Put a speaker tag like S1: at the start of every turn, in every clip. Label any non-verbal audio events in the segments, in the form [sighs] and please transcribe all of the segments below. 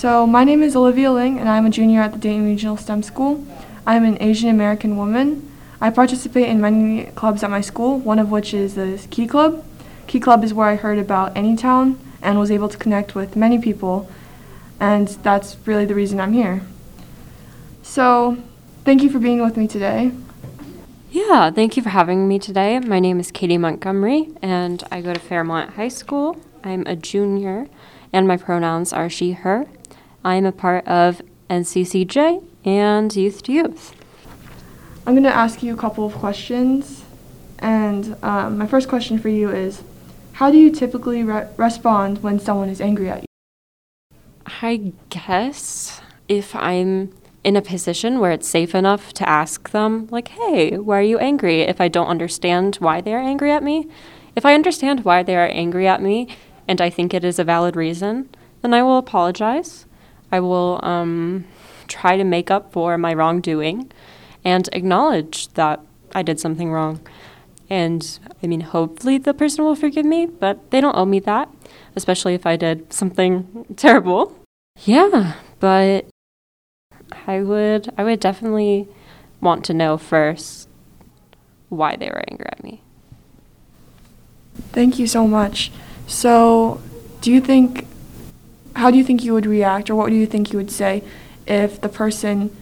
S1: So, my name is Olivia Ling, and I'm a junior at the Dayton Regional STEM School. I'm an Asian American woman. I participate in many clubs at my school, one of which is the Key Club. Key Club is where I heard about Anytown and was able to connect with many people, and that's really the reason I'm here. So, thank you for being with me today.
S2: Yeah, thank you for having me today. My name is Katie Montgomery, and I go to Fairmont High School. I'm a junior, and my pronouns are she, her. I'm a part of NCCJ and Youth to Youth.
S1: I'm going to ask you a couple of questions, and um, my first question for you is How do you typically re- respond when someone is angry at you?
S2: I guess if I'm in a position where it's safe enough to ask them, like, hey, why are you angry? If I don't understand why they're angry at me, if I understand why they are angry at me and I think it is a valid reason, then I will apologize. I will um, try to make up for my wrongdoing and acknowledge that I did something wrong. And I mean, hopefully the person will forgive me, but they don't owe me that, especially if I did something [laughs] terrible. Yeah, but I would I would definitely want to know first why they were angry at me.
S1: Thank you so much. So, do you think how do you think you would react or what do you think you would say if the person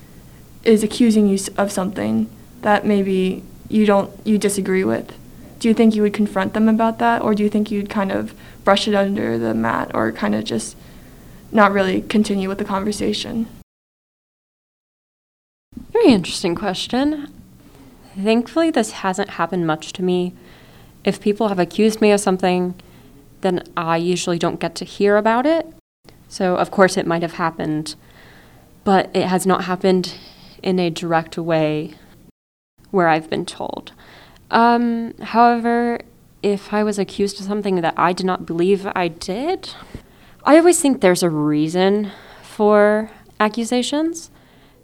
S1: is accusing you of something that maybe you don't you disagree with? Do you think you would confront them about that or do you think you'd kind of brush it under the mat or kind of just not really continue with the conversation?
S2: Very interesting question. Thankfully, this hasn't happened much to me. If people have accused me of something, then I usually don't get to hear about it. So, of course, it might have happened, but it has not happened in a direct way where I've been told. Um, however, if I was accused of something that I did not believe I did, I always think there's a reason for accusations.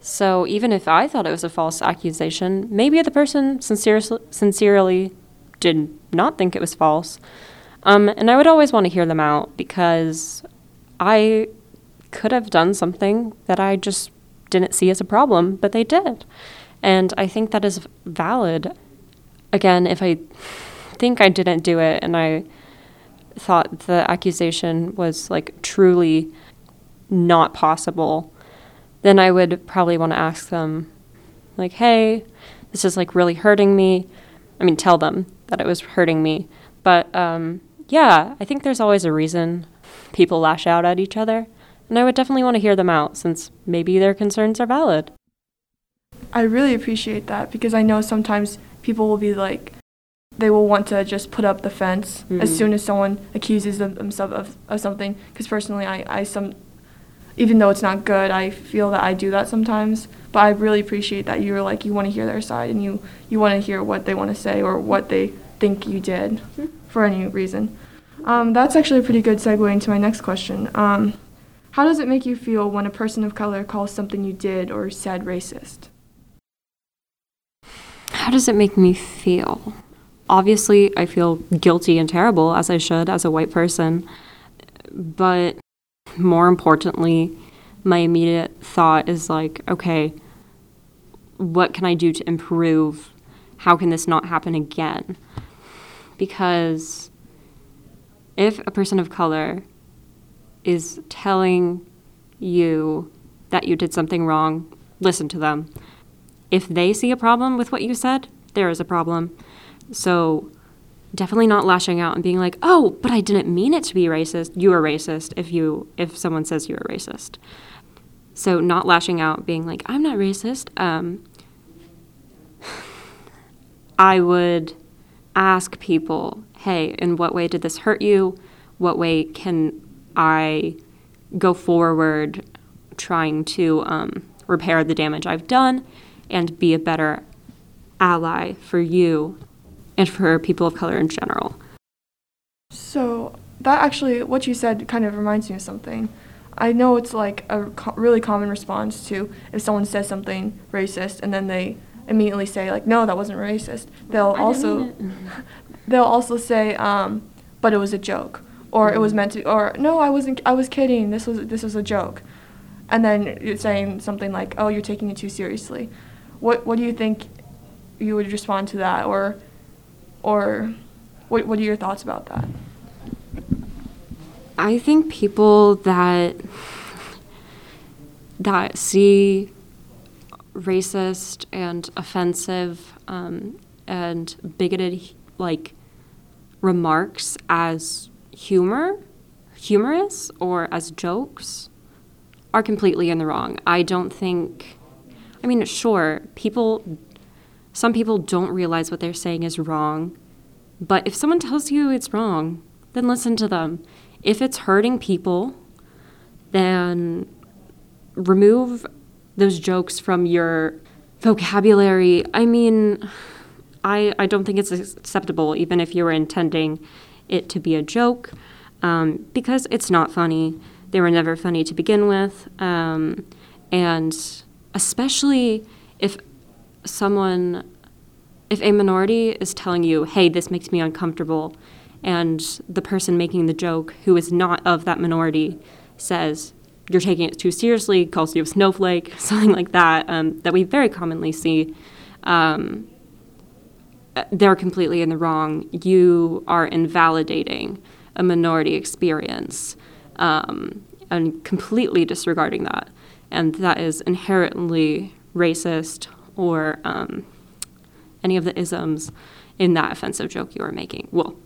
S2: So even if I thought it was a false accusation, maybe the person sincerely, sincerely did not think it was false. Um, and I would always want to hear them out because I could have done something that I just didn't see as a problem, but they did. And I think that is valid. Again, if I think I didn't do it and I thought the accusation was like truly not possible, then I would probably want to ask them, like, hey, this is like really hurting me. I mean, tell them that it was hurting me. But um, yeah, I think there's always a reason people lash out at each other. And I would definitely want to hear them out since maybe their concerns are valid.
S1: I really appreciate that because I know sometimes people will be like, they will want to just put up the fence mm-hmm. as soon as someone accuses them, themselves of, of something. Because personally, I, I some even though it's not good, I feel that I do that sometimes. But I really appreciate that you're like you want to hear their side and you you want to hear what they want to say or what they think you did for any reason. Um, that's actually a pretty good segue into my next question. Um, how does it make you feel when a person of color calls something you did or said racist?
S2: How does it make me feel? Obviously, I feel guilty and terrible, as I should as a white person. But more importantly, my immediate thought is like, okay, what can I do to improve? How can this not happen again? Because if a person of color is telling you that you did something wrong, listen to them. If they see a problem with what you said, there is a problem. So definitely not lashing out and being like, "Oh, but I didn't mean it to be racist." You are racist if you if someone says you are racist. So not lashing out, being like, "I'm not racist." Um, [laughs] I would ask people, "Hey, in what way did this hurt you? What way can I go forward trying to um, repair the damage I've done and be a better ally for you and for people of color in general.
S1: So, that actually, what you said kind of reminds me of something. I know it's like a co- really common response to if someone says something racist and then they immediately say like, "No, that wasn't racist." They'll also [laughs] they'll also say, um, "But it was a joke," or "It was mm-hmm. meant to," or "No, I wasn't. I was kidding. This was this was a joke." and then you're saying something like, "Oh, you're taking it too seriously." What what do you think you would respond to that, or or what what are your thoughts about that?
S2: I think people that that see racist and offensive um, and bigoted like remarks as humor, humorous, or as jokes are completely in the wrong. I don't think. I mean, sure, people. Some people don't realize what they're saying is wrong, but if someone tells you it's wrong, then listen to them. If it's hurting people, then remove those jokes from your vocabulary. I mean, I, I don't think it's acceptable, even if you were intending it to be a joke, um, because it's not funny. They were never funny to begin with. Um, and especially if someone, if a minority is telling you, hey, this makes me uncomfortable, and the person making the joke, who is not of that minority, says, you're taking it too seriously, calls you a snowflake, [laughs] something like that, um, that we very commonly see, um, they're completely in the wrong. You are invalidating a minority experience um, and completely disregarding that. And that is inherently racist or um, any of the isms in that offensive joke you are making. Well,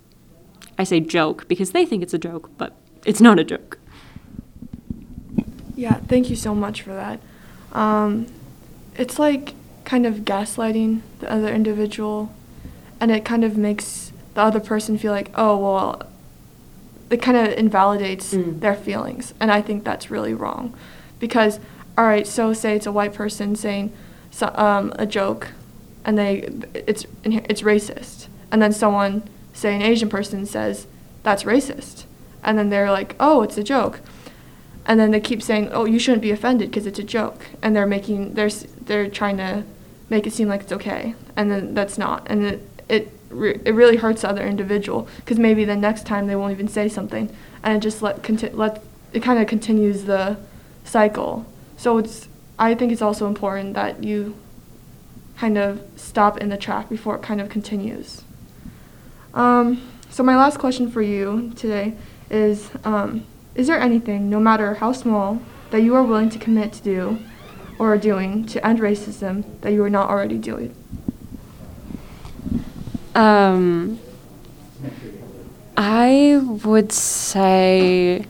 S2: I say joke because they think it's a joke, but it's not a joke.
S1: Yeah, thank you so much for that. Um, it's like kind of gaslighting the other individual, and it kind of makes the other person feel like, oh, well, it kind of invalidates mm. their feelings. And I think that's really wrong. Because, all right, so say it's a white person saying so, um, a joke, and they it's it's racist, and then someone, say an Asian person, says that's racist, and then they're like, oh, it's a joke and then they keep saying, "Oh, you shouldn't be offended because it's a joke," and they're making they're they're trying to make it seem like it's okay, and then that's not, and it it re- it really hurts the other individual because maybe the next time they won't even say something, and it just let conti- let it kind of continues the cycle. So it's I think it's also important that you kind of stop in the track before it kind of continues. Um, so my last question for you today is. Um, is there anything, no matter how small, that you are willing to commit to do or are doing to end racism that you are not already doing?
S2: Um, I would say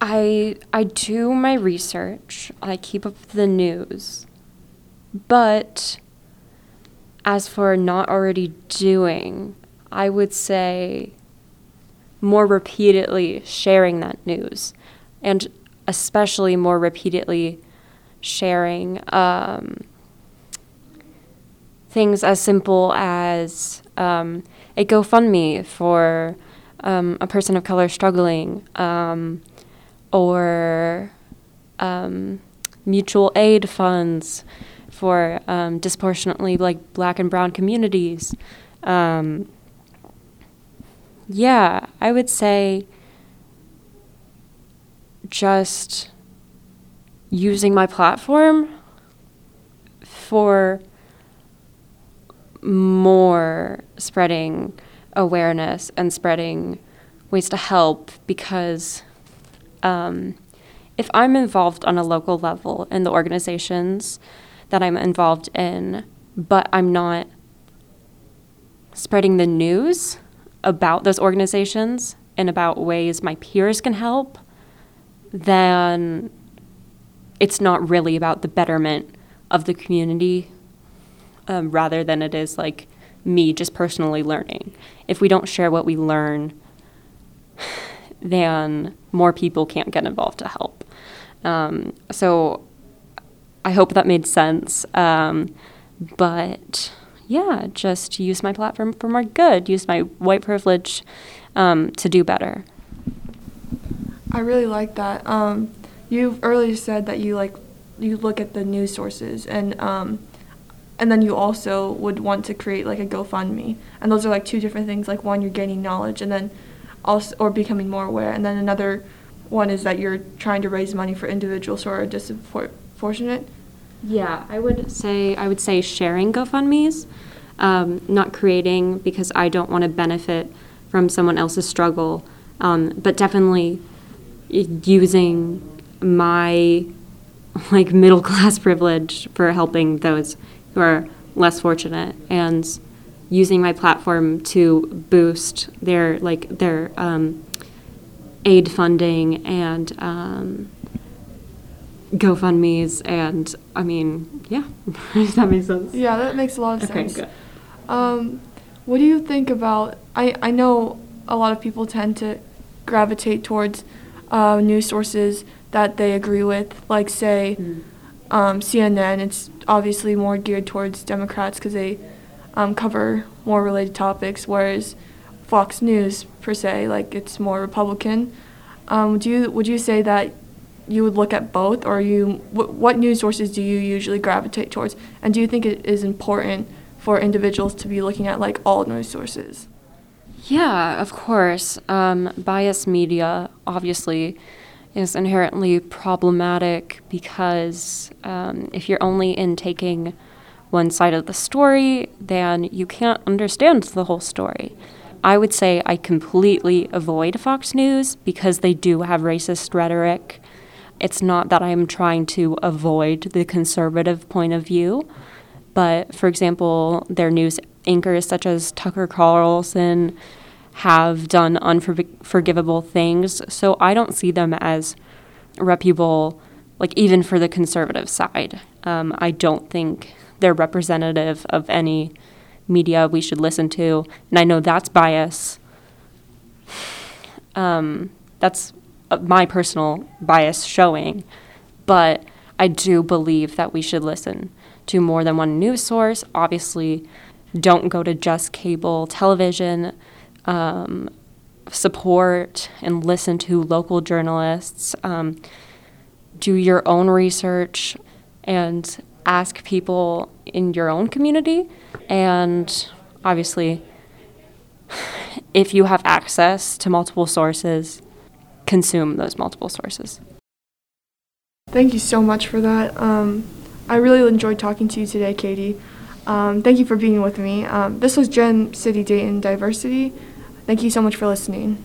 S2: I I do my research. I keep up the news. But as for not already doing, I would say more repeatedly sharing that news and especially more repeatedly sharing um, things as simple as um, a GoFundMe for um, a person of color struggling um, or um, mutual aid funds for um, disproportionately like black and brown communities. Um, yeah, I would say just using my platform for more spreading awareness and spreading ways to help because um, if I'm involved on a local level in the organizations that I'm involved in, but I'm not spreading the news, about those organizations and about ways my peers can help, then it's not really about the betterment of the community um, rather than it is like me just personally learning. If we don't share what we learn, [sighs] then more people can't get involved to help. Um, so I hope that made sense. Um, but yeah, just use my platform for more good, use my white privilege um, to do better.
S1: I really like that. Um, you earlier said that you like you look at the news sources and um, and then you also would want to create like a GoFundMe, and those are like two different things. Like one, you're gaining knowledge, and then also or becoming more aware, and then another one is that you're trying to raise money for individuals who are disproportionate.
S2: Yeah, I would say I would say sharing GoFundmes, um, not creating because I don't want to benefit from someone else's struggle, um, but definitely using my like middle [laughs] class privilege for helping those who are less fortunate and using my platform to boost their like their um, aid funding and um, GoFundmes and I mean yeah [laughs] does that make sense
S1: Yeah, that makes a lot of
S2: okay
S1: sense.
S2: good
S1: Um, what do you think about? I, I know a lot of people tend to gravitate towards uh, news sources that they agree with, like say
S2: Mm.
S1: um, CNN. It's obviously more geared towards Democrats because they um, cover more related topics, whereas Fox News per se, like it's more Republican. Um, do you would you say that you would look at both, or you wh- what news sources do you usually gravitate towards, and do you think it is important for individuals to be looking at like all news sources?
S2: Yeah, of course. Um, media obviously is inherently problematic because um, if you're only in taking one side of the story, then you can't understand the whole story. I would say I completely avoid Fox News because they do have racist rhetoric. It's not that I'm trying to avoid the conservative point of view, but for example, their news anchors such as Tucker Carlson have done unforgivable things. So I don't see them as reputable, like even for the conservative side. Um, I don't think they're representative of any media we should listen to. And I know that's bias. Um, that's my personal bias showing. But I do believe that we should listen to more than one news source. Obviously, don't go to just cable television. Um, support and listen to local journalists. Um, do your own research and ask people in your own community. And obviously, [sighs] if you have access to multiple sources, consume those multiple sources.
S1: Thank you so much for that. Um, I really enjoyed talking to you today, Katie. Um, thank you for being with me. Um, this was Gem City Dayton Diversity. Thank you so much for listening.